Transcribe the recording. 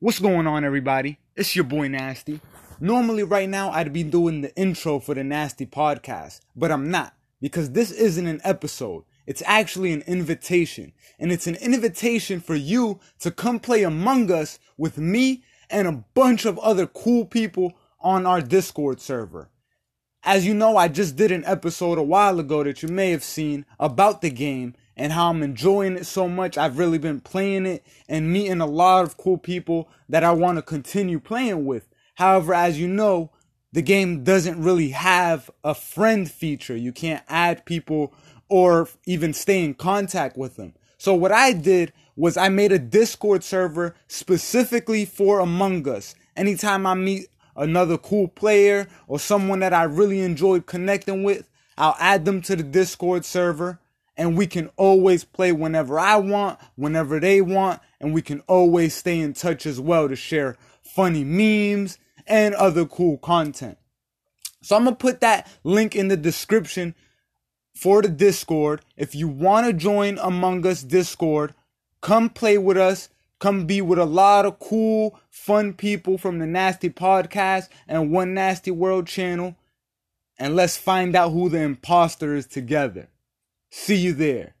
What's going on, everybody? It's your boy Nasty. Normally, right now, I'd be doing the intro for the Nasty podcast, but I'm not because this isn't an episode. It's actually an invitation, and it's an invitation for you to come play Among Us with me and a bunch of other cool people on our Discord server. As you know, I just did an episode a while ago that you may have seen about the game and how I'm enjoying it so much. I've really been playing it and meeting a lot of cool people that I want to continue playing with. However, as you know, the game doesn't really have a friend feature. You can't add people or even stay in contact with them. So what I did was I made a Discord server specifically for Among Us. Anytime I meet another cool player or someone that I really enjoyed connecting with, I'll add them to the Discord server and we can always play whenever I want, whenever they want, and we can always stay in touch as well to share funny memes and other cool content. So I'm gonna put that link in the description for the Discord. If you want to join Among Us Discord, come play with us. Come be with a lot of cool, fun people from the Nasty Podcast and One Nasty World channel. And let's find out who the imposter is together. See you there.